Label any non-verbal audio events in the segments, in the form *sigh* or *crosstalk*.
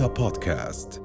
رؤيا بودكاست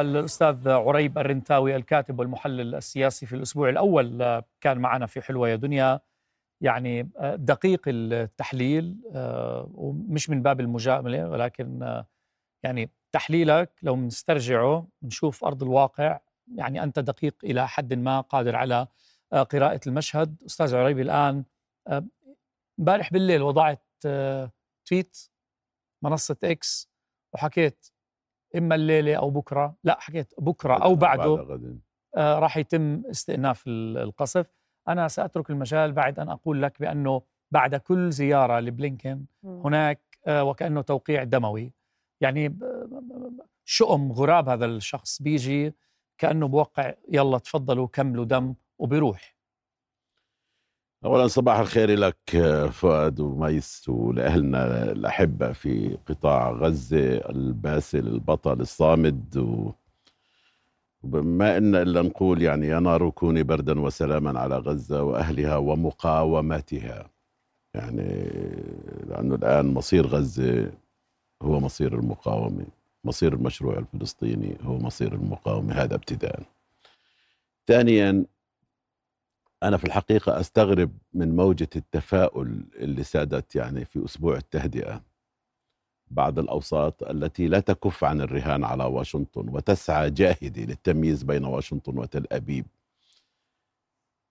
الأستاذ عريب الرنتاوي الكاتب والمحلل السياسي في الأسبوع الأول آه، كان معنا في حلوة يا دنيا. يعني آه، دقيق التحليل آه، ومش من باب المجاملة ولكن يعني تحليلك لو نسترجعه نشوف أرض الواقع. يعني أنت دقيق إلى حد ما قادر على قراءة المشهد. أستاذ عريب الآن امبارح بالليل وضعت تويت منصة إكس وحكيت إما الليلة أو بكرة لا حكيت بكرة أو بعده. آه، راح يتم استئناف ال- القصف. أنا سأترك المجال بعد أن أقول لك بأنه بعد كل زيارة لبلينكن هناك آه، وكأنه توقيع دموي. يعني شؤم غراب هذا الشخص بيجي كأنه بوقع يلا تفضلوا كملوا دم وبيروح. اولا صباح الخير لك فؤاد وميس ولأهلنا الأحبة في قطاع غزة الباسل البطل الصامد. و وما إن إلا نقول يعني يا نار كوني بردا وسلاما على غزة وأهلها ومقاومتها يعني لأنه الآن مصير غزة هو مصير المقاومة مصير المشروع الفلسطيني هو مصير المقاومة هذا ابتداء ثانيا أنا في الحقيقة أستغرب من موجة التفاؤل اللي سادت يعني في أسبوع التهدئة. بعض الأوساط التي لا تكف عن الرهان على واشنطن وتسعى جاهدة للتمييز بين واشنطن وتل أبيب.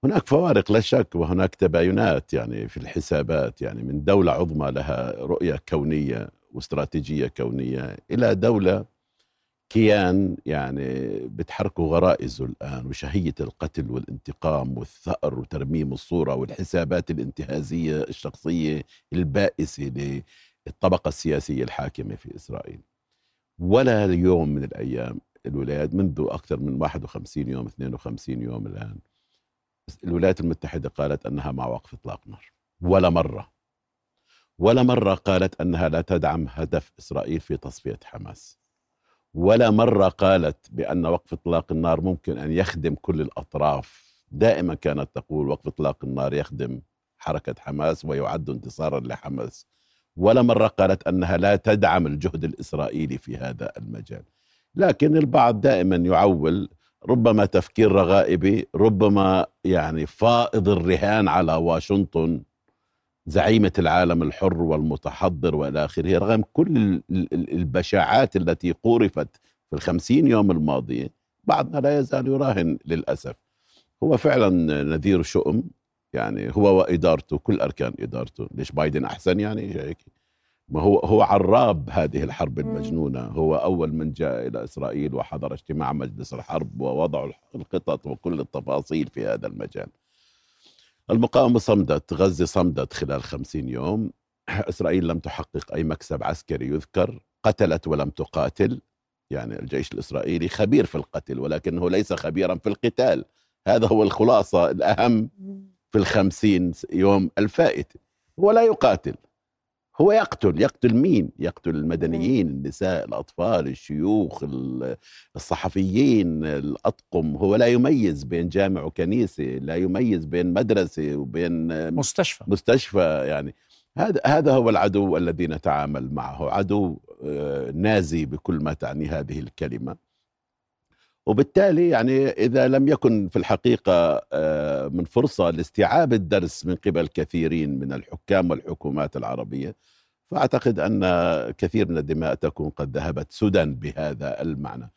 هناك فوارق لا شك وهناك تباينات يعني في الحسابات يعني من دولة عظمى لها رؤية كونية واستراتيجية كونية إلى دولة كيان يعني بتحركه غرائزه الآن وشهية القتل والانتقام والثأر وترميم الصورة والحسابات الانتهازية الشخصية البائسة للطبقة السياسية الحاكمة في إسرائيل. ولا يوم من الأيام الولايات منذ أكثر من 51 يوم 52 يوم الآن الولايات المتحدة قالت أنها مع وقف إطلاق نار ولا مرة. ولا مرة قالت أنها لا تدعم هدف إسرائيل في تصفية حماس. ولا مرة قالت بأن وقف إطلاق النار ممكن أن يخدم كل الأطراف. دائما كانت تقول وقف إطلاق النار يخدم حركة حماس ويعد انتصارا لحماس. ولا مرة قالت أنها لا تدعم الجهد الإسرائيلي في هذا المجال. لكن البعض دائما يعول ربما تفكير رغائبي ربما يعني فائض الرهان على واشنطن زعيمة العالم الحر والمتحضر وإلى آخره رغم كل ال- ال- البشاعات التي قورفت في الخمسين يوم الماضية بعضنا لا يزال يراهن للأسف. هو فعلا نذير شؤم يعني هو وإدارته كل أركان إدارته. ليش بايدن أحسن يعني؟ هيك. ما هو هو عراب هذه الحرب المجنونة. هو أول من جاء إلى إسرائيل وحضر اجتماع مجلس الحرب ووضع الخطط وكل التفاصيل في هذا المجال. المقاومة صمدت غزة صمدت خلال خمسين يوم. إسرائيل لم تحقق أي مكسب عسكري يذكر قتلت ولم تقاتل. يعني الجيش الإسرائيلي خبير في القتل ولكنه ليس خبيرا في القتال. هذا هو الخلاصة الأهم في الخمسين يوم الفائتة هو لا يقاتل. هو يقتل يقتل مين؟ يقتل المدنيين النساء الأطفال الشيوخ ال- الصحفيين الأطقم. هو لا يميز بين جامع وكنيسة لا يميز بين مدرسة وبين مستشفى. مستشفى يعني. هذا هذا هو العدو الذي نتعامل معه. عدو آه، نازي بكل ما تعني هذه الكلمة. وبالتالي يعني إذا لم يكن في الحقيقة آه، من فرصة لاستيعاب الدرس من قبل كثيرين من الحكام والحكومات العربية فأعتقد أن كثير من الدماء تكون قد ذهبت سدى بهذا المعنى.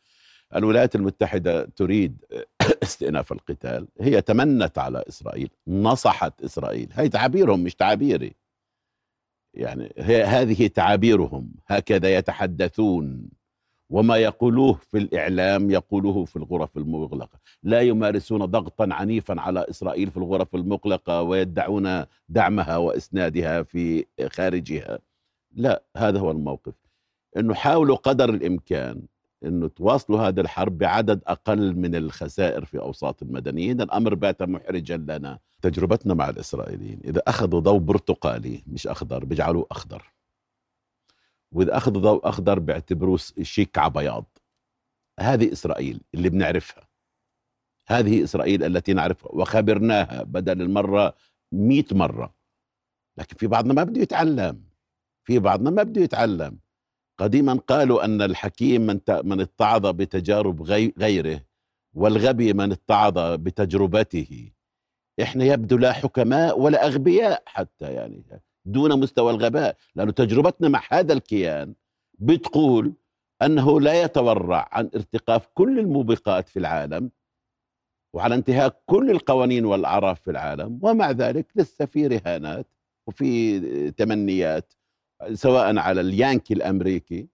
الولايات المتحدة تريد *coughs* استئناف القتال. هي تمنت على إسرائيل نصحت إسرائيل. هي تعابيرهم مش تعابيري يعني هي هذه تعابيرهم. هكذا يتحدثون. وما يقولوه في الإعلام يقولوه في الغرف المغلقة. لا يمارسون ضغطا عنيفا على إسرائيل في الغرف المغلقة ويدعون دعمها وإسنادها في خارجها. لا هذا هو الموقف. أنه حاولوا قدر الإمكان أنه تواصلوا هذه الحرب بعدد أقل من الخسائر في أوساط المدنيين. الأمر بات محرجا لنا. تجربتنا مع الإسرائيليين إذا أخذوا ضوء برتقالي مش أخضر بيجعلوه أخضر. وإذا أخذوا ضوء أخضر بيعتبروه شيك على بياض هذه إسرائيل اللي بنعرفها. هذه إسرائيل التي نعرفها. وخبرناها بدل المرة مئة مرة. لكن في بعضنا ما بده يتعلم. في بعضنا ما بده يتعلم. قديما قالوا أن الحكيم من من اتعظ بتجارب غيره والغبي من اتعظ بتجربته. إحنا يبدو لا حكماء ولا أغبياء حتى يعني. دون مستوى الغباء لأن تجربتنا مع هذا الكيان بتقول أنه لا يتورع عن ارتقاف كل الموبقات في العالم وعلى انتهاك كل القوانين والأعراف في العالم ومع ذلك لسه في رهانات وفي تمنيات سواء على اليانكي الأمريكي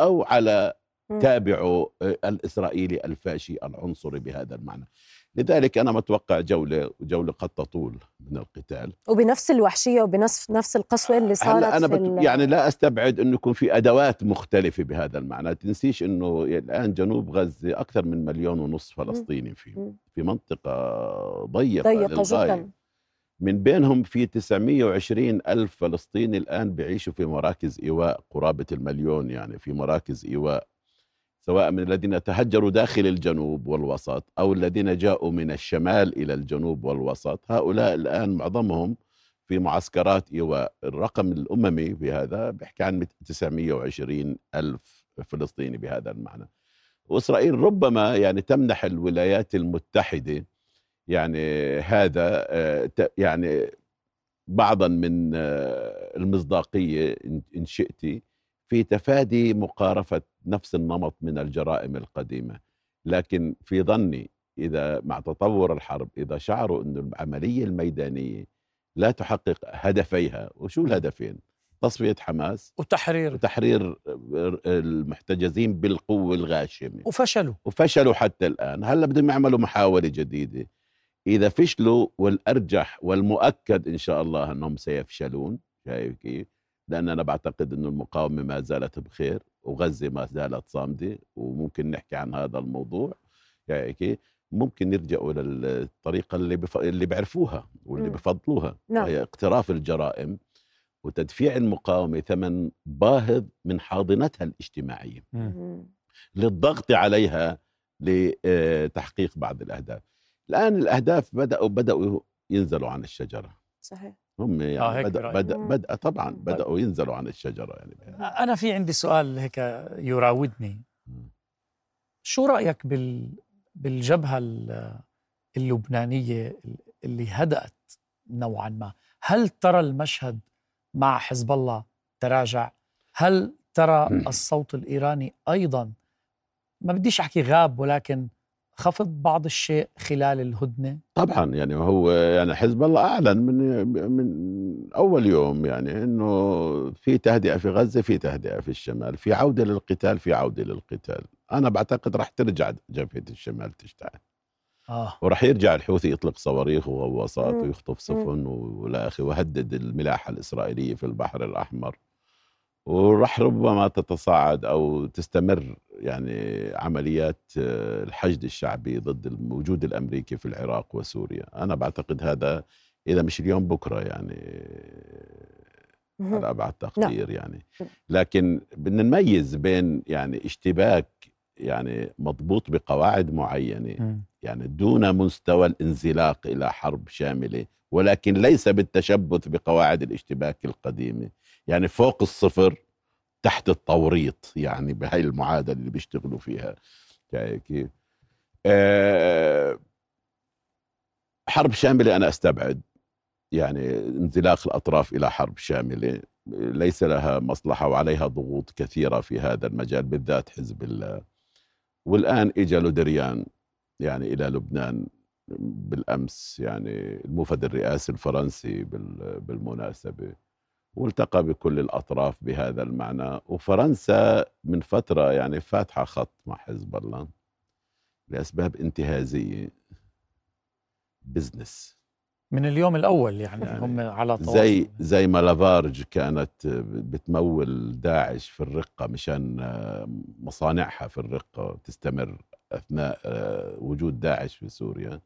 أو على تابعه الإسرائيلي الفاشي العنصري بهذا المعنى. لذلك أنا متوقع جولة وجوله قد تطول من القتال. وبنفس الوحشية وبنفس نفس القسوة اللي صارت أنا بت... يعني لا أستبعد إنه يكون في أدوات مختلفة بهذا المعنى. تنسيش إنه الآن جنوب غزة أكثر من مليون ونص فلسطيني فيه في منطقة ضيقة ضيقة جدا. من بينهم في 920 ألف فلسطيني الآن بيعيشوا في مراكز إيواء قرابة المليون يعني في مراكز إيواء. سواء من الذين تهجروا داخل الجنوب والوسط أو الذين جاءوا من الشمال إلى الجنوب والوسط هؤلاء الآن معظمهم في معسكرات ايواء الرقم الاممي بهذا بيحكي عن 920 ألف فلسطيني بهذا المعنى. وإسرائيل ربما يعني تمنح الولايات المتحدة يعني هذا آه، يعني بعضا من آه، المصداقية ان شئتي في تفادي مقارفة نفس النمط من الجرائم القديمة. لكن في ظني إذا مع تطور الحرب إذا شعروا أن العملية الميدانية لا تحقق هدفيها وشو الهدفين؟ تصفية حماس وتحرير. وتحرير المحتجزين بالقوة الغاشمة. وفشلوا. وفشلوا حتى الآن. هلأ بدهم يعملوا محاولة جديدة. إذا فشلوا والأرجح والمؤكد إن شاء الله إنهم سيفشلون شايف كيف؟ لأن أنا بعتقد إنه المقاومة ما زالت بخير وغزة ما زالت صامدة وممكن نحكي عن هذا الموضوع. يعني ممكن يرجعوا للطريقة اللي بف... اللي بيعرفوها واللي بفضلوها نعم. وهي اقتراف الجرائم وتدفيع المقاومة ثمن باهظ من حاضنتها الاجتماعية. مم. للضغط عليها لتحقيق بعض الأهداف. الآن الأهداف بدأوا بدأوا ينزلوا عن الشجرة. صحيح. هم يعني آه بدأ بدأ بدأ طبعا بدأوا ينزلوا عن الشجرة يعني. أنا في عندي سؤال هيك يراودني. شو رأيك بال بالجبهة اللبنانية اللي هدأت نوعا ما؟ هل ترى المشهد مع حزب الله تراجع؟ هل ترى الصوت الإيراني أيضا؟ ما بديش أحكي غاب ولكن خفض بعض الشيء خلال الهدنة؟ طبعا يعني هو يعني حزب الله أعلن من من أول يوم يعني إنه في تهدئة في غزة في تهدئة في الشمال، في عودة للقتال في عودة للقتال، أنا بعتقد راح ترجع جبهة الشمال تشتعل. آه. وراح يرجع الحوثي يطلق صواريخ وغواصات ويخطف سفن وإلى آخره ويهدد الملاحة الإسرائيلية في البحر الأحمر. وراح ربما تتصاعد أو تستمر يعني عمليات آه، الحشد الشعبي ضد الوجود الأمريكي في العراق وسوريا، أنا بعتقد هذا إذا مش اليوم بكرة يعني على ابعد تقدير نعم. يعني. لكن بدنا نميز بين يعني اشتباك يعني مضبوط بقواعد معينة يعني دون مستوى الانزلاق إلى حرب شاملة ولكن ليس بالتشبث بقواعد الاشتباك القديمة. يعني فوق الصفر تحت التوريط يعني بهاي المعادلة اللي بيشتغلوا فيها. يعني كيف؟ أه حرب شاملة أنا أستبعد. يعني انزلاق الأطراف إلى حرب شاملة. ليس لها مصلحة وعليها ضغوط كثيرة في هذا المجال بالذات حزب الله والآن اجى لودريان يعني إلى لبنان بالأمس يعني الموفد الرئاسي الفرنسي بالمناسبة. والتقى بكل الأطراف بهذا المعنى. وفرنسا من فترة يعني فاتحة خط مع حزب الله لأسباب انتهازية. business من اليوم الأول يعني, يعني هم على تواصل. زي زي ما لافارج كانت بتمول داعش في الرقة مشان آه، مصانعها في الرقة تستمر أثناء آه، وجود داعش في سوريا.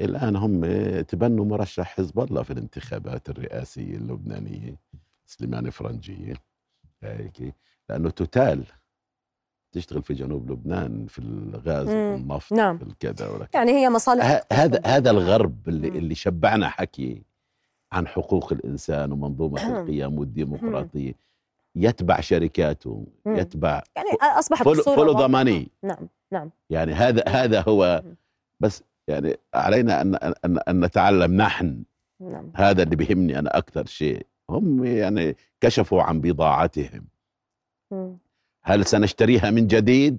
الآن هم تبنوا مرشح حزب الله في الانتخابات الرئاسية اللبنانية سليمان فرنجية هيك لأنه توتال تشتغل في جنوب لبنان في الغاز. والنفط نعم. في الكذا يعني هي مصالح هذا هذا الغرب اللي مم. اللي شبعنا حكي عن حقوق الإنسان ومنظومة *clears throat* مم. القيم والديمقراطية يتبع شركاته مم. يتبع يعني أصبحت follow الصورة follow the واضحة. money نعم نعم يعني هذا هذا هو. بس يعني علينا ان ان أن نتعلم نحن نعم. هذا اللي بيهمني أنا أكثر شيء. هم يعني كشفوا عن بضاعتهم. مم. هل سنشتريها من جديد؟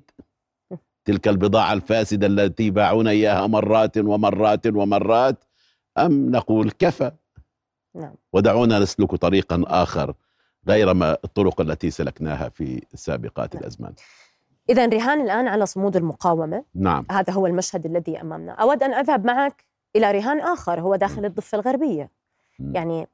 *laughs* تلك البضاعة الفاسدة التي باعونا إياها مرات ومرات ومرات؟ أم نقول كفى. نعم. ودعونا نسلك طريقا آخر غير ما الطرق التي سلكناها في سابقات نعم. الأزمان. إذا رهان الآن على صمود المقاومة. نعم. هذا هو المشهد الذي أمامنا. أود أن أذهب معك إلى رهان آخر هو داخل الضفة الغربية. مم. يعني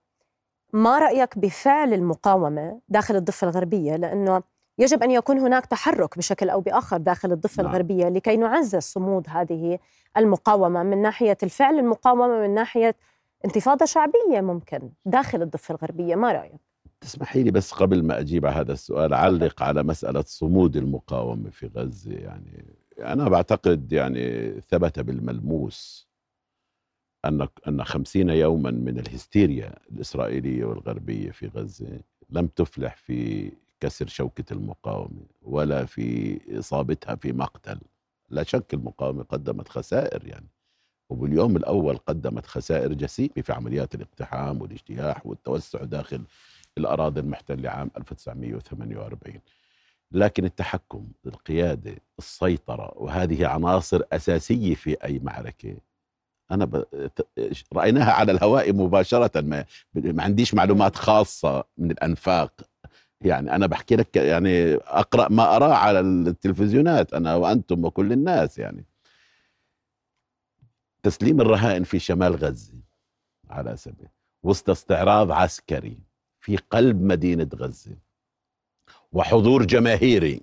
ما رأيك بفعل المقاومة داخل الضفة الغربية؟ لأنه يجب أن يكون هناك تحرك بشكل أو بآخر داخل الضفة نعم. الغربية لكي نعزز صمود هذه المقاومة من ناحية الفعل المقاومة من ناحية انتفاضة شعبية ممكن داخل الضفة الغربية. ما رأيك؟ تسمحي لي بس قبل ما أجيب على هذا السؤال أعلق على مسألة صمود المقاومة في غزة. يعني أنا بعتقد يعني ثبت بالملموس أن أن خمسين يوما من الهستيريا الإسرائيلية والغربية في غزة لم تفلح في كسر شوكة المقاومة ولا في إصابتها في مقتل. لا شك المقاومة قدمت خسائر يعني. وباليوم الأول قدمت خسائر جسيمة في عمليات الاقتحام والاجتياح والتوسع داخل الأراضي المحتلة عام 1948 لكن التحكم القيادة السيطرة وهذه عناصر أساسية في أي معركة أنا ب... رأيناها على الهواء مباشرة ما, ما عنديش معلومات خاصة من الأنفاق. يعني أنا بحكي لك يعني أقرأ ما أراه على التلفزيونات أنا وأنتم وكل الناس يعني. تسليم الرهائن في شمال غزة على سبيل وسط استعراض عسكري. في قلب مدينة غزة. وحضور جماهيري.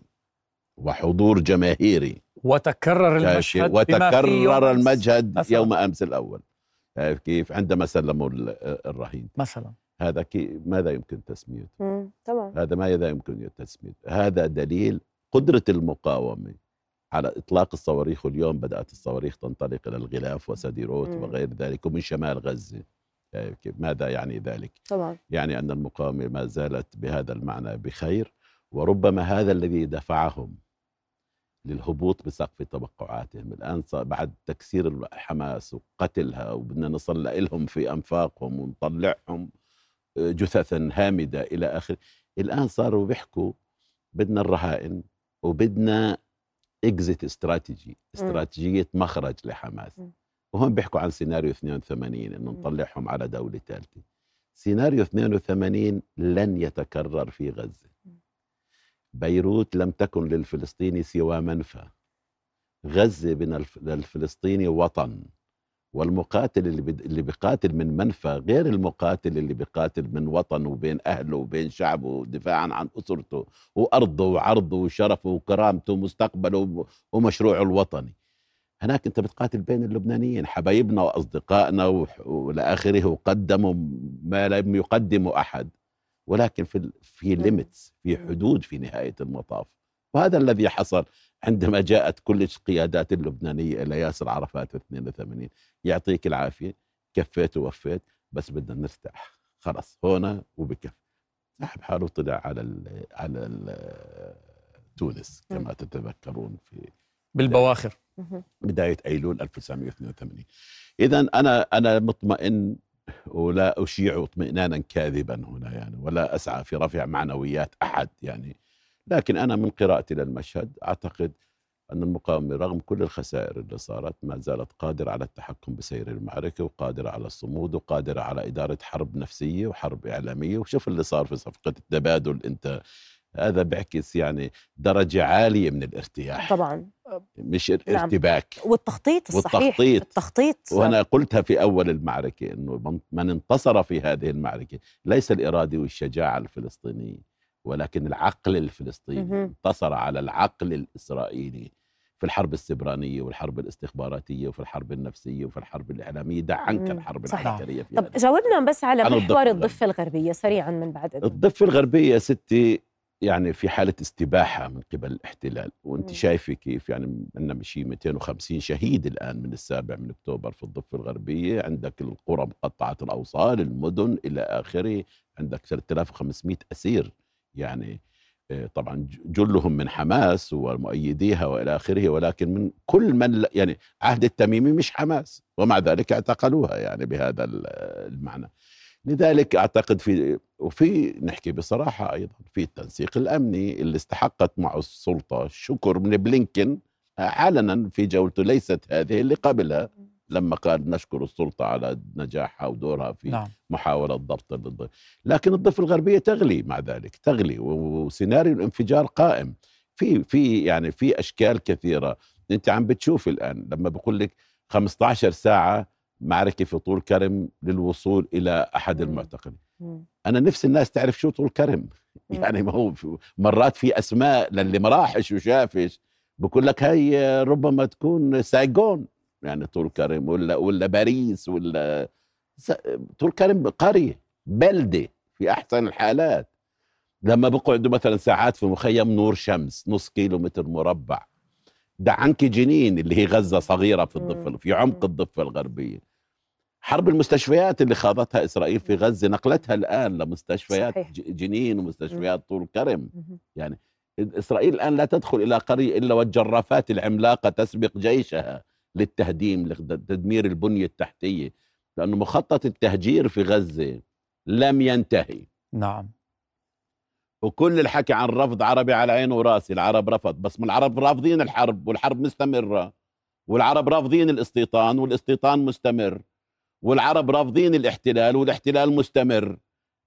وحضور جماهيري. وتكرر المشهد وتكرر أمس المشهد مثلاً. يوم أمس الأول. شايف كيف؟ عندما سلموا ال- الرهين مثلا هذا كي ماذا يمكن تسميته. طبعا هذا ماذا يمكن تسميته هذا دليل قدرة المقاومة على إطلاق الصواريخ واليوم بدأت الصواريخ تنطلق إلى الغلاف وسديروت مم. وغير ذلك ومن شمال غزة؟ ماذا يعني ذلك؟ طبعا. يعني أن المقاومة ما زالت بهذا المعنى بخير وربما هذا الذي دفعهم للهبوط بسقف توقعاتهم. الآن صار بعد تكسير حماس وقتلها وبدنا نصل لهم في أنفاقهم ونطلعهم جثثا هامدة إلى آخره الآن صاروا بيحكوا بدنا الرهائن وبدنا اكزيت استراتيجي استراتيجية مخرج لحماس. مم. وهم بيحكوا عن سيناريو 82 إنه. نطلعهم على دولة ثالثة. سيناريو 82 لن يتكرر في غزة. بيروت لم تكن للفلسطيني سوى منفى. من الف- للفلسطيني وطن. والمقاتل اللي بد- اللي بيقاتل من منفى غير المقاتل اللي بيقاتل من وطن وبين أهله وبين شعبه دفاعا عن أسرته وأرضه وعرضه وشرفه وكرامته ومستقبله وم- ومشروعه الوطني. هناك أنت بتقاتل بين اللبنانيين حبايبنا وأصدقائنا وإلى آخره وقدموا ما لم يقدمه أحد. ولكن في في. limits في حدود في نهاية المطاف. وهذا الذي حصل عندما جاءت كل القيادات اللبنانية إلى ياسر عرفات في 82 يعطيك العافية. كفيت ووفيت بس بدنا نرتاح. خلص هنا وبكف. سحب حاله طلع على ال على ال تونس كما تتذكرون في بالبواخر. بداية أيلول 1982 اذا أنا أنا مطمئن ولا أشيع اطمئنانا كاذبا هنا يعني ولا أسعى في رفع معنويات أحد يعني. لكن أنا من قراءتي للمشهد أعتقد أن المقاومة رغم كل الخسائر اللي صارت ما زالت قادرة على التحكم بسير المعركة وقادرة على الصمود وقادرة على إدارة حرب نفسية وحرب إعلامية. وشوف اللي صار في صفقة التبادل أنت هذا بيعكس يعني درجة عالية من الارتياح. طبعا. مش الارتباك والتخطيط الصحيح والتخطيط. التخطيط وأنا قلتها في أول المعركة إنه من- انتصر في هذه المعركة ليس الاراده والشجاعة الفلسطينية ولكن العقل الفلسطيني مهم. انتصر على العقل الإسرائيلي في الحرب السبرانية والحرب الاستخباراتية وفي الحرب النفسية وفي الحرب الإعلامية دع عنك. الحرب صحيح. العسكرية في طب. جاوبنا بس على عن الضفة محور الغربية. الضفة الغربية سريعا من بعد. الضفة الغربية ستي يعني في حالة استباحة من قبل الاحتلال وأنت. شايفة كيف؟ يعني عندنا شيء 250 شهيد الآن من السابع من أكتوبر في الضفة الغربية عندك القرى مقطعة الأوصال المدن إلى آخره عندك 3500 أسير. يعني آه، طبعا جلهم من حماس ومؤيديها وإلى آخره ولكن من كل من يعني عهد التميمي مش حماس ومع ذلك اعتقلوها يعني بهذا ال- المعنى. لذلك أعتقد في وفي نحكي بصراحة أيضا في التنسيق الأمني اللي استحقت معه السلطة الشكر من بلينكن علنا في جولته ليست هذه اللي قبلها لما قال نشكر السلطة على نجاحها ودورها في نعم. محاولة ضبط الض- لكن الضفة الغربية تغلي مع ذلك تغلي وسيناريو الانفجار قائم. في في يعني في أشكال كثيرة. أنت عم بتشوف الآن لما بقول لك 15 ساعة معركة في طول كرم للوصول إلى أحد. المعتقلين. أنا نفسي الناس تعرف شو طول كرم. يعني ما هو مرات في أسماء للي ما راحش وشافش بقول لك هي ربما تكون سايغون يعني طول كرم ولا ولا باريس ولا طول كرم قرية بلدة في أحسن الحالات. لما بقعدوا مثلا ساعات في مخيم نور شمس نص كيلو متر مربع. ده عنك جنين اللي هي غزة صغيرة في الضفة مم. في عمق الضفة الغربية. حرب المستشفيات اللي خاضتها إسرائيل في غزة نقلتها الآن لمستشفيات صحيح. جنين ومستشفيات طول كرم. مهم. إسرائيل الآن لا تدخل إلى قرية إلا والجرافات العملاقة تسبق جيشها للتهديم لتدمير البنية التحتية. لأنه مخطط التهجير في غزة لم ينتهي. نعم. وكل الحكي عن رفض عربي على عينه وراسي العرب رفض. بس من العرب رافضين الحرب والحرب مستمرة والعرب رافضين الاستيطان والاستيطان مستمر. والعرب رافضين الاحتلال والاحتلال مستمر.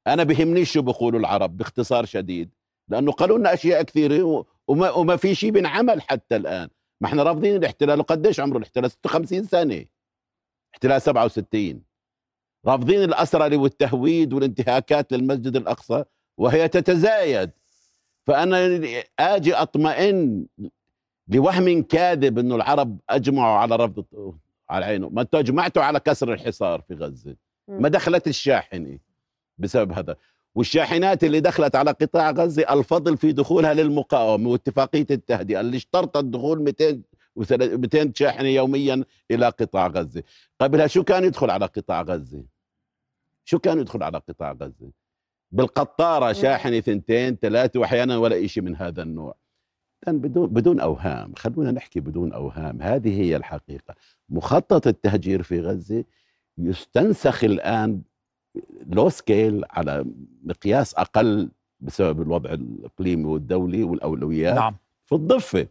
أنا بهمنيش شو بيقولوا العرب باختصار شديد لأنه قالوا لنا أشياء كثيرة و- وما, وما في شيء بنعمل حتى الآن. ما إحنا رافضين الاحتلال وقديش عمره الاحتلال؟ 56 سنة. احتلال 67 رافضين الأسرى والتهويد والانتهاكات للمسجد الأقصى وهي تتزايد. فأنا آجي أطمئن لوهم كاذب أنه العرب أجمعوا على رفض على عينه. ما أنتوا أجمعتوا على كسر الحصار في غزة. ما دخلت الشاحنة بسبب هذا. والشاحنات اللي دخلت على قطاع غزة الفضل في دخولها للمقاومة واتفاقية التهدئة اللي اشترطت دخول 200 وثلا- 200 شاحنة يوميا إلى قطاع غزة. قبلها شو كان يدخل على قطاع غزة؟ شو كان يدخل على قطاع غزة؟ بالقطارة شاحنة ثنتين ثلاثة وأحيانا ولا شيء من هذا النوع. بدون بدون أوهام. خلونا نحكي بدون أوهام. هذه هي الحقيقة. مخطط التهجير في غزة يستنسخ الآن لو سكيل على مقياس أقل بسبب الوضع الإقليمي والدولي والأولويات نعم. في الضفة.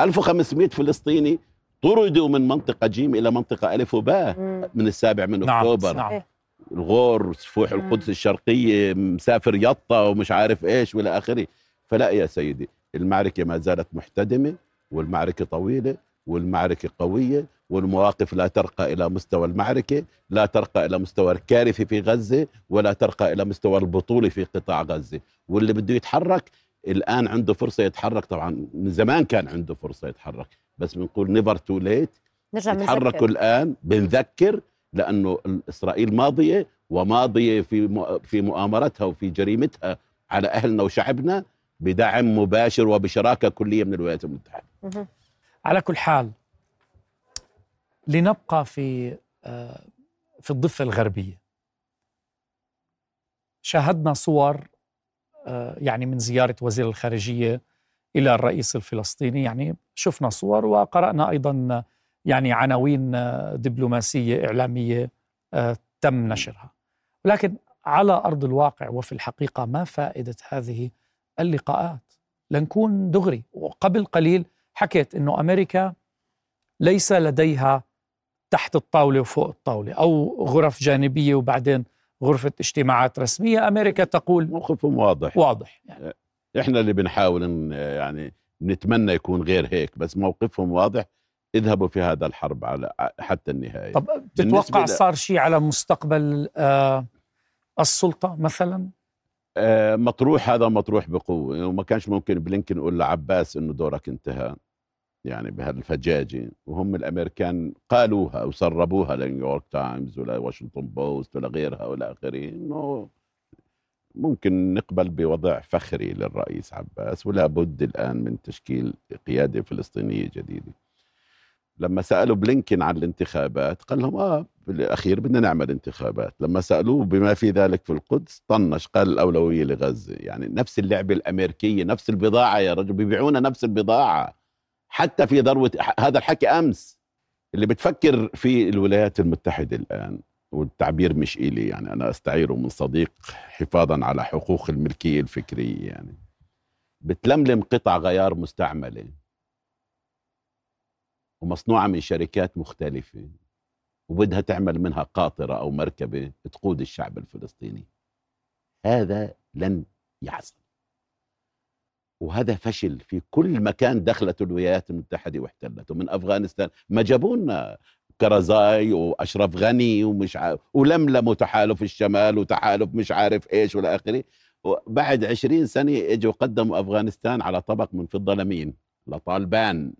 1500 فلسطيني طردوا من منطقة جيم إلى منطقة ألف وباء. من السابع من نعم أكتوبر. نعم. الغور سفوح. القدس الشرقية مسافر يطا ومش عارف إيش وإلى آخره. فلا يا سيدي المعركة ما زالت محتدمة والمعركة طويلة والمعركة قوية والمواقف لا ترقى إلى مستوى المعركة لا ترقى إلى مستوى الكارثة في غزة ولا ترقى إلى مستوى البطولة في قطاع غزة. واللي بده يتحرك الآن عنده فرصة يتحرك. طبعا من زمان كان عنده فرصة يتحرك بس بنقول نيفر تو ليت يتحركوا الآن بنذكر لأنه إسرائيل ماضية وماضية في في مؤامرتها وفي جريمتها على أهلنا وشعبنا. بدعم مباشر وبشراكة كلية من الولايات المتحدة. مهم. على كل حال لنبقى في آه، في الضفة الغربية. شاهدنا صور آه، يعني من زيارة وزير الخارجية إلى الرئيس الفلسطيني. يعني شفنا صور وقرأنا أيضا يعني عناوين آه، دبلوماسية إعلامية آه، تم نشرها. ولكن على أرض الواقع وفي الحقيقة ما فائدة هذه اللقاءات. لنكون دغري. وقبل قليل حكيت إنه أمريكا ليس لديها تحت الطاولة وفوق الطاولة أو غرف جانبية وبعدين غرفة اجتماعات رسمية. أمريكا تقول موقفهم واضح. واضح يعني. إحنا اللي بنحاول يعني نتمنى يكون غير هيك بس موقفهم واضح. اذهبوا في هذا الحرب على حتى النهاية. طب بتتوقع صار شيء على مستقبل آه السلطة مثلا؟ مطروح هذا مطروح بقوة. وما كانش ممكن بلينكن يقول لعباس إنه دورك انتهى يعني بهالفجاجة. وهم الأمريكان قالوها وسربوها لنيويورك تايمز ولا واشنطن بوست ولا غيرها ولا آخره إنه ممكن نقبل بوضع فخري للرئيس عباس ولا بد الآن من تشكيل قيادة فلسطينية جديدة. لما سألوا بلينكن عن الانتخابات قال لهم آه بالأخير بدنا نعمل انتخابات. لما سألوه بما في ذلك في القدس طنش قال الأولوية لغزة. يعني نفس اللعبة الأمريكية نفس البضاعة يا رجل بيبيعونا نفس البضاعة. حتى في ذروة هذا الحكي أمس. اللي بتفكر في الولايات المتحدة الآن والتعبير مش إلي يعني أنا أستعيره من صديق حفاظا على حقوق الملكية الفكرية يعني. بتلملم قطع غيار مستعملة. ومصنوعة من شركات مختلفة وبدها تعمل منها قاطرة أو مركبة تقود الشعب الفلسطيني. هذا لن يحصل. وهذا فشل في كل مكان دخلته الولايات المتحدة واحتلته من أفغانستان. ما جابوا لنا كرزاي وأشرف غني ومش عارف ولملموا تحالف الشمال وتحالف مش عارف إيش والى آخره. بعد عشرين سنة إجوا قدموا أفغانستان على طبق من فضة لمين؟ لطالبان.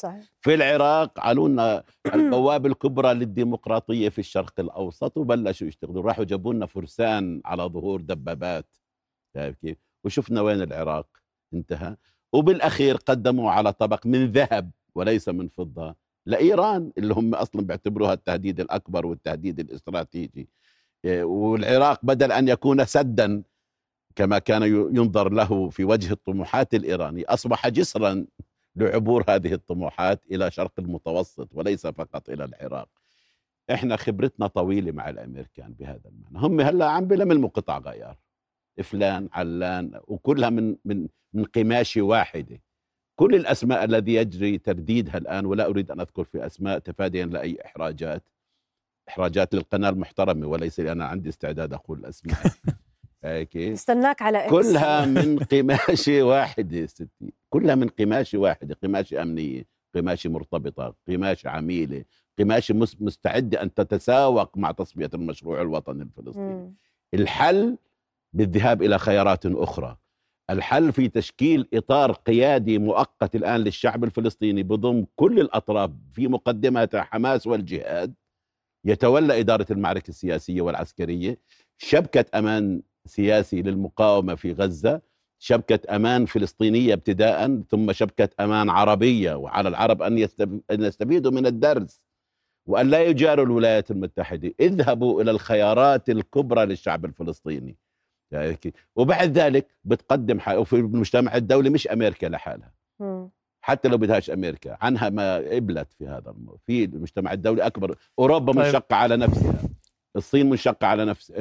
صحيح. في العراق قالوا لنا *clears throat* البوابه الكبرى للديمقراطية في الشرق الأوسط وبلشوا يشتغلوا راحوا جابوا لنا فرسان على ظهور دبابات. شايف كيف؟ وشفنا وين العراق؟ انتهى. وبالأخير قدموا على طبق من ذهب وليس من فضة لإيران اللي هم أصلا بيعتبروها التهديد الأكبر والتهديد الاستراتيجي. إيه، والعراق بدل أن يكون سدا كما كان ينظر له في وجه الطموحات الايراني أصبح جسرا لعبور هذه الطموحات إلى شرق المتوسط وليس فقط إلى العراق. إحنا خبرتنا طويلة مع الأمريكان بهذا المعنى. هم هلأ عم بلملموا قطع غيار. فلان علان وكلها من من من قماشة واحدة. كل الأسماء الذي يجري ترديدها الآن ولا أريد أن أذكر في أسماء تفاديا لأي إحراجات. إحراجات للقناة المحترمة وليس لي أنا عندي استعداد أقول الاسماء *laughs* هيك استناك على إكس. كلها من قماشه واحدة ستي. كلها من قماشه واحدة قماشه أمنية قماشه مرتبطة قماشه عميلة قماشه مس- مستعدة أن تتساوق مع تصفية المشروع الوطني الفلسطيني. مم. الحل بالذهاب إلى خيارات أخرى. الحل في تشكيل إطار قيادي مؤقت الآن للشعب الفلسطيني بضم كل الأطراف في مقدمتها حماس والجهاد. يتولى إدارة المعركة السياسية والعسكرية. شبكة أمان سياسي للمقاومة في غزة شبكة أمان فلسطينية ابتداء ثم شبكة أمان عربية وعلى العرب أن يستفيدوا من الدرس وأن لا يجاروا الولايات المتحدة اذهبوا إلى الخيارات الكبرى للشعب الفلسطيني يعني. وبعد ذلك بتقدم حق وفي المجتمع الدولي مش أمريكا لحالها. حتى لو بدهاش أمريكا عنها ما قبلت في هذا الموضوع في المجتمع الدولي أكبر أوروبا طيب. منشقه على نفسها الصين منشقة على نفس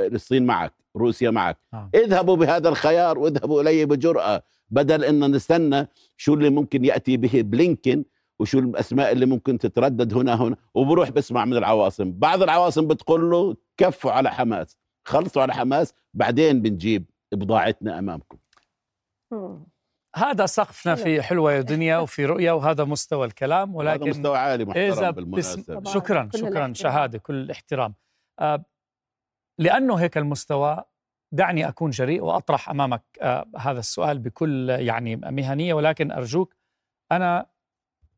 الصين معك روسيا معك نعم. اذهبوا بهذا الخيار واذهبوا إليه بجرأة بدل إن نستنى شو اللي ممكن يأتي به بلينكن وشو الأسماء اللي ممكن تتردد هنا هنا وبروح بسمع من العواصم بعض العواصم بتقول له كفوا على حماس خلصوا على حماس بعدين بنجيب بضاعتنا أمامكم مم. هذا سقفنا في حلوة يا دنيا وفي رؤية وهذا مستوى الكلام ولكن ولكن مستوى عالي محترم طبعاً. شكرا شكرا. شهادة كل الاحترام آه، لأنه هيك المستوى دعني أكون جريء وأطرح أمامك آه، هذا السؤال بكل يعني مهنية ولكن أرجوك أنا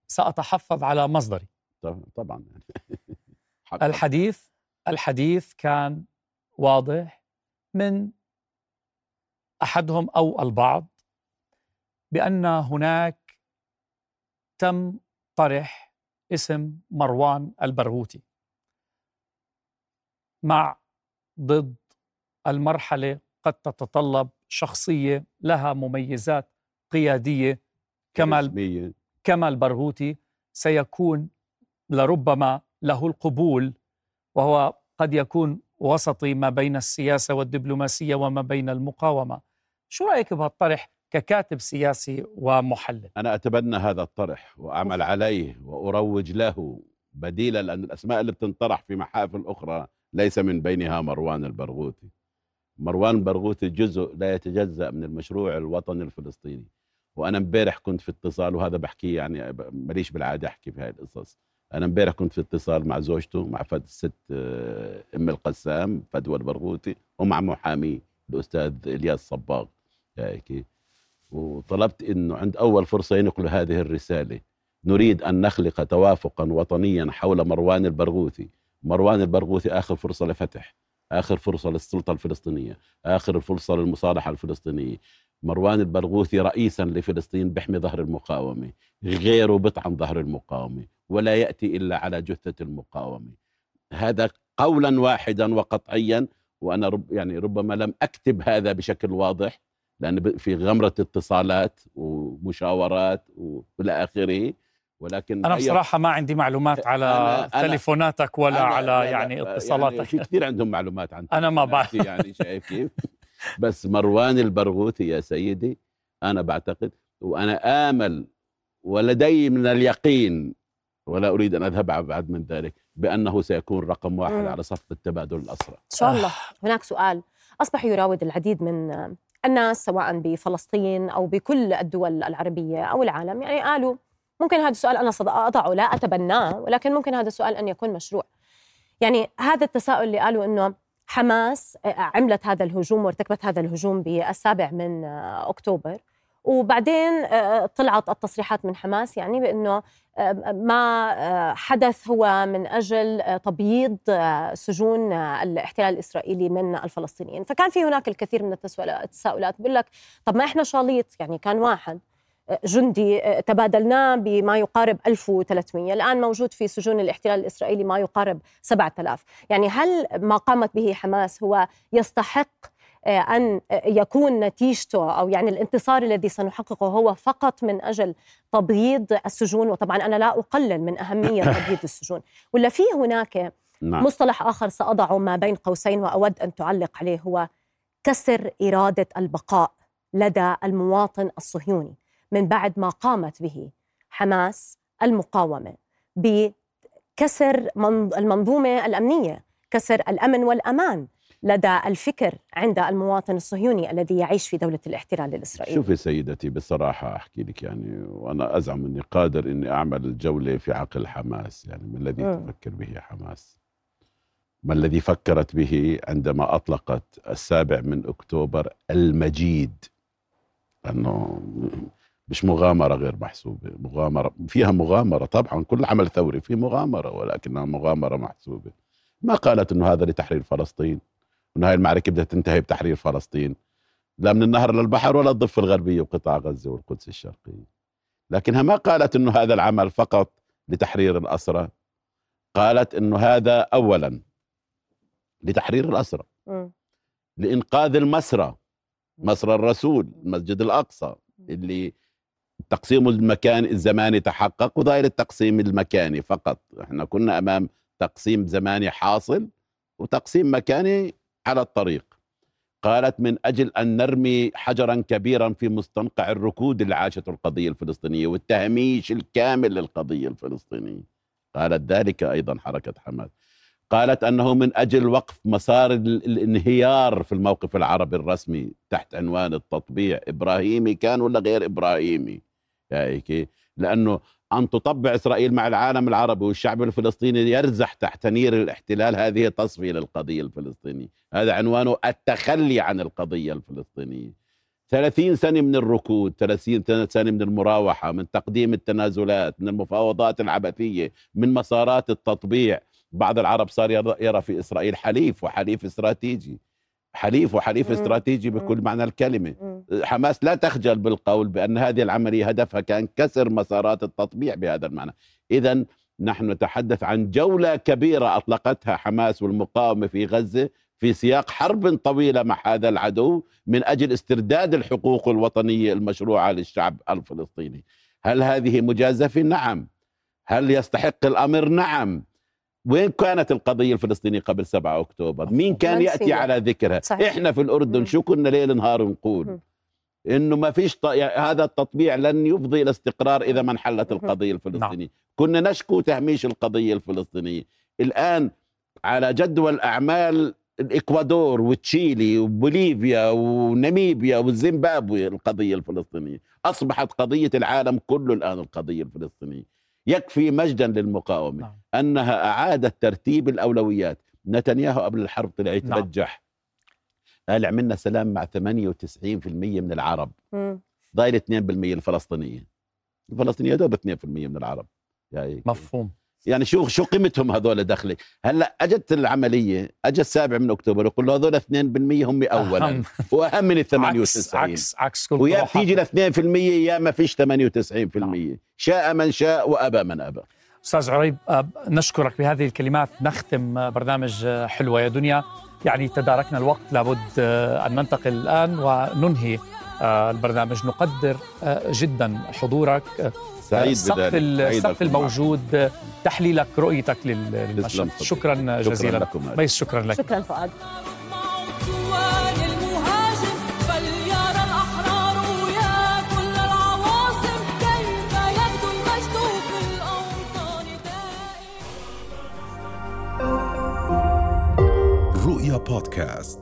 سأتحفظ على مصدري. طب- طبعا. *laughs* الحديث الحديث كان واضح من أحدهم أو البعض بأن هناك تم طرح اسم مروان البرغوثي. مع ضد المرحلة قد تتطلب شخصية لها مميزات قيادية كما. كما البرغوثي سيكون لربما له القبول وهو قد يكون وسطي ما بين السياسة والدبلوماسية وما بين المقاومة. شو رأيك بهالطرح ككاتب سياسي ومحلل؟ أنا أتبنى هذا الطرح وأعمل عليه وأروج له بديلا لأن الأسماء اللي بتنطرح في محافل أخرى ليس من بينها مروان البرغوثي. مروان البرغوثي جزء لا يتجزأ من المشروع الوطني الفلسطيني. وأنا امبارح كنت في اتصال وهذا بحكي يعني ماليش بالعادة أحكي في هاي القصص. أنا امبارح كنت في اتصال مع زوجته مع فد الست آه، أم القسام فدوى البرغوثي ومع محامي الأستاذ إلياس صباغ. هيك وطلبت إنه عند أول فرصة ينقلوا هذه الرسالة نريد أن نخلق توافقا وطنيا حول مروان البرغوثي. مروان البرغوثي آخر فرصة لفتح آخر فرصة للسلطة الفلسطينية آخر فرصة للمصالحة الفلسطينية. مروان البرغوثي رئيسا لفلسطين بيحمي ظهر المقاومة غيره بطعن ظهر المقاومة ولا يأتي إلا على جثة المقاومة. هذا قولا واحدا وقطعيا وأنا رب يعني ربما لم أكتب هذا بشكل واضح لأن ب- في غمرة اتصالات ومشاورات والى آخره. ولكن أنا بصراحة ما عندي معلومات على أنا- أنا- تليفوناتك ولا أنا- على لا- يعني لا، اتصالاتك. يعني في كثير عندهم معلومات عن أنا ما بعرف. تليفوناتي يعني شايف كيف؟ بس مروان البرغوثي يا سيدي أنا بعتقد وأنا آمل ولدي من اليقين ولا أريد أن أذهب ابعد من ذلك بأنه سيكون رقم واحد مم. على صفقة تبادل الأسرى. إن شاء الله. هناك سؤال. أصبح يراود العديد من الناس سواء بفلسطين أو بكل الدول العربية أو العالم يعني قالوا ممكن هذا السؤال أنا أضعه لا أتبناه ولكن ممكن هذا السؤال أن يكون مشروع. يعني هذا التساؤل اللي قالوا أنه حماس عملت هذا الهجوم وارتكبت هذا الهجوم بالسابع من أكتوبر. وبعدين طلعت التصريحات من حماس يعني بأنه آه، ما حدث هو من آه، تبييض سجون الاحتلال الإسرائيلي من الفلسطينيين. فكان في هناك الكثير من التساؤل- التساؤلات بيقول لك طب ما إحنا شاليط يعني كان واحد. جندي آه، تبادلناه بما يقارب 1300 الآن موجود في سجون الاحتلال الإسرائيلي ما يقارب 7000 يعني هل ما قامت به حماس هو يستحق آه، أن يكون نتيجته أو يعني الانتصار الذي سنحققه هو فقط من أجل تبييض السجون؟ وطبعا أنا لا أقلل من أهمية *laughs* تبييض السجون. ولا في هناك نعم. مصطلح آخر سأضعه ما بين قوسين وأود أن تعلق عليه هو كسر إرادة البقاء لدى المواطن الصهيوني. من بعد ما قامت به حماس المقاومة بكسر من- المنظومة الأمنية كسر الأمن والأمان لدى الفكر عند المواطن الصهيوني الذي يعيش في دولة الاحتلال الإسرائيلي. شوفي سيدتي بصراحة أحكي لك يعني وأنا أزعم أني قادر أني أعمل جولة في عقل حماس يعني ما الذي. تفكر به حماس؟ ما الذي فكرت به عندما أطلقت السابع من أكتوبر المجيد؟ أنه مش مغامرة غير محسوبة مغامرة فيها مغامرة طبعا كل عمل ثوري فيه مغامرة ولكنها مغامرة محسوبة. ما قالت أنه هذا لتحرير فلسطين وأن هاي المعركة بدها تنتهي بتحرير فلسطين. لا من النهر للبحر ولا الضفة الغربية وقطاع غزة والقدس الشرقية. لكنها ما قالت أنه هذا العمل فقط لتحرير الأسرى قالت أنه هذا أولا لتحرير الأسرى مم. لإنقاذ المسرى مسرى الرسول المسجد الأقصى اللي التقسيم المكاني الزماني تحقق وضايل التقسيم المكاني فقط. إحنا كنا أمام تقسيم زماني حاصل وتقسيم مكاني على الطريق. قالت من أجل أن نرمي حجرا كبيرا في مستنقع الركود اللي عاشته القضية الفلسطينية والتهميش الكامل للقضية الفلسطينية. قالت ذلك أيضا حركة حماس. قالت أنه من أجل وقف مسار ال- الانهيار في الموقف العربي الرسمي تحت عنوان التطبيع. إبراهيمي كان ولا غير إبراهيمي؟ هيك لأنه أن تطبع إسرائيل مع العالم العربي والشعب الفلسطيني يرزح تحت نير الاحتلال هذه تصفية للقضية الفلسطينية. هذا عنوانه التخلي عن القضية الفلسطينية. ثلاثين سنة من الركود ثلاثين سنة من المراوحة من تقديم التنازلات من المفاوضات العبثية من مسارات التطبيع. بعض العرب صار يرى- في إسرائيل حليف وحليف استراتيجي حليف وحليف مم. استراتيجي بكل مم. معنى الكلمة مم. حماس لا تخجل بالقول بأن هذه العملية هدفها كأن كسر مسارات التطبيع بهذا المعنى إذا نحن نتحدث عن جولة كبيرة أطلقتها حماس والمقاومة في غزة في سياق حرب طويلة مع هذا العدو من أجل استرداد الحقوق الوطنية المشروعة للشعب الفلسطيني هل هذه مجازفة؟ نعم هل يستحق الأمر؟ نعم وين كانت القضية الفلسطينية قبل 7 أكتوبر؟ مين كان يأتي. على ذكرها؟ صحيح. إحنا في الأردن. شو كنا ليل نهار نقول؟ إنه ما فيش ط... يعني هذا التطبيع لن يفضي إلى استقرار إذا ما انحلت القضية الفلسطينية كنا نشكو تهميش القضية الفلسطينية الآن على جدول أعمال الإكوادور وتشيلي وبوليفيا وناميبيا والزيمبابوي القضية الفلسطينية أصبحت قضية العالم كله الآن القضية الفلسطينية يكفي مجدا للمقاومة. نعم. أنها أعادت ترتيب الأولويات. نتنياهو قبل الحرب طلع نعم. يتبجح قال عملنا سلام مع 98% من العرب. ضايل 2% الفلسطينيه الفلسطينيه دوب 2% من العرب. يعني مفهوم. يعني شو شو قيمتهم هذول دخلي هلا أجت العملية اجى السابع من أكتوبر يقول له هذول 2% هم اولا. وأهم من ال *laughs* عكس 98 عكس عكس كل ويا. بتيجي ل 2% يا ما فيش 98% نعم. شاء من شاء وأبى من أبى. أستاذ عريب نشكرك بهذه الكلمات. نختم برنامج حلوة يا دنيا. يعني تداركنا الوقت لابد أن ننتقل الآن وننهي آه، البرنامج. نقدر آه، جدا حضورك. سعيد السقف بذلك. السقف معك. الموجود آه، تحليلك رؤيتك لل- للمشهد. شكرا شكرا جزيلا. لكم ميس شكرا لك. شكرا فؤاد. مع عنوان المهاجم فليرى الأحرار يا كل العواصم كيف يبدو المجد في الأوطان دائما رؤيا بودكاست.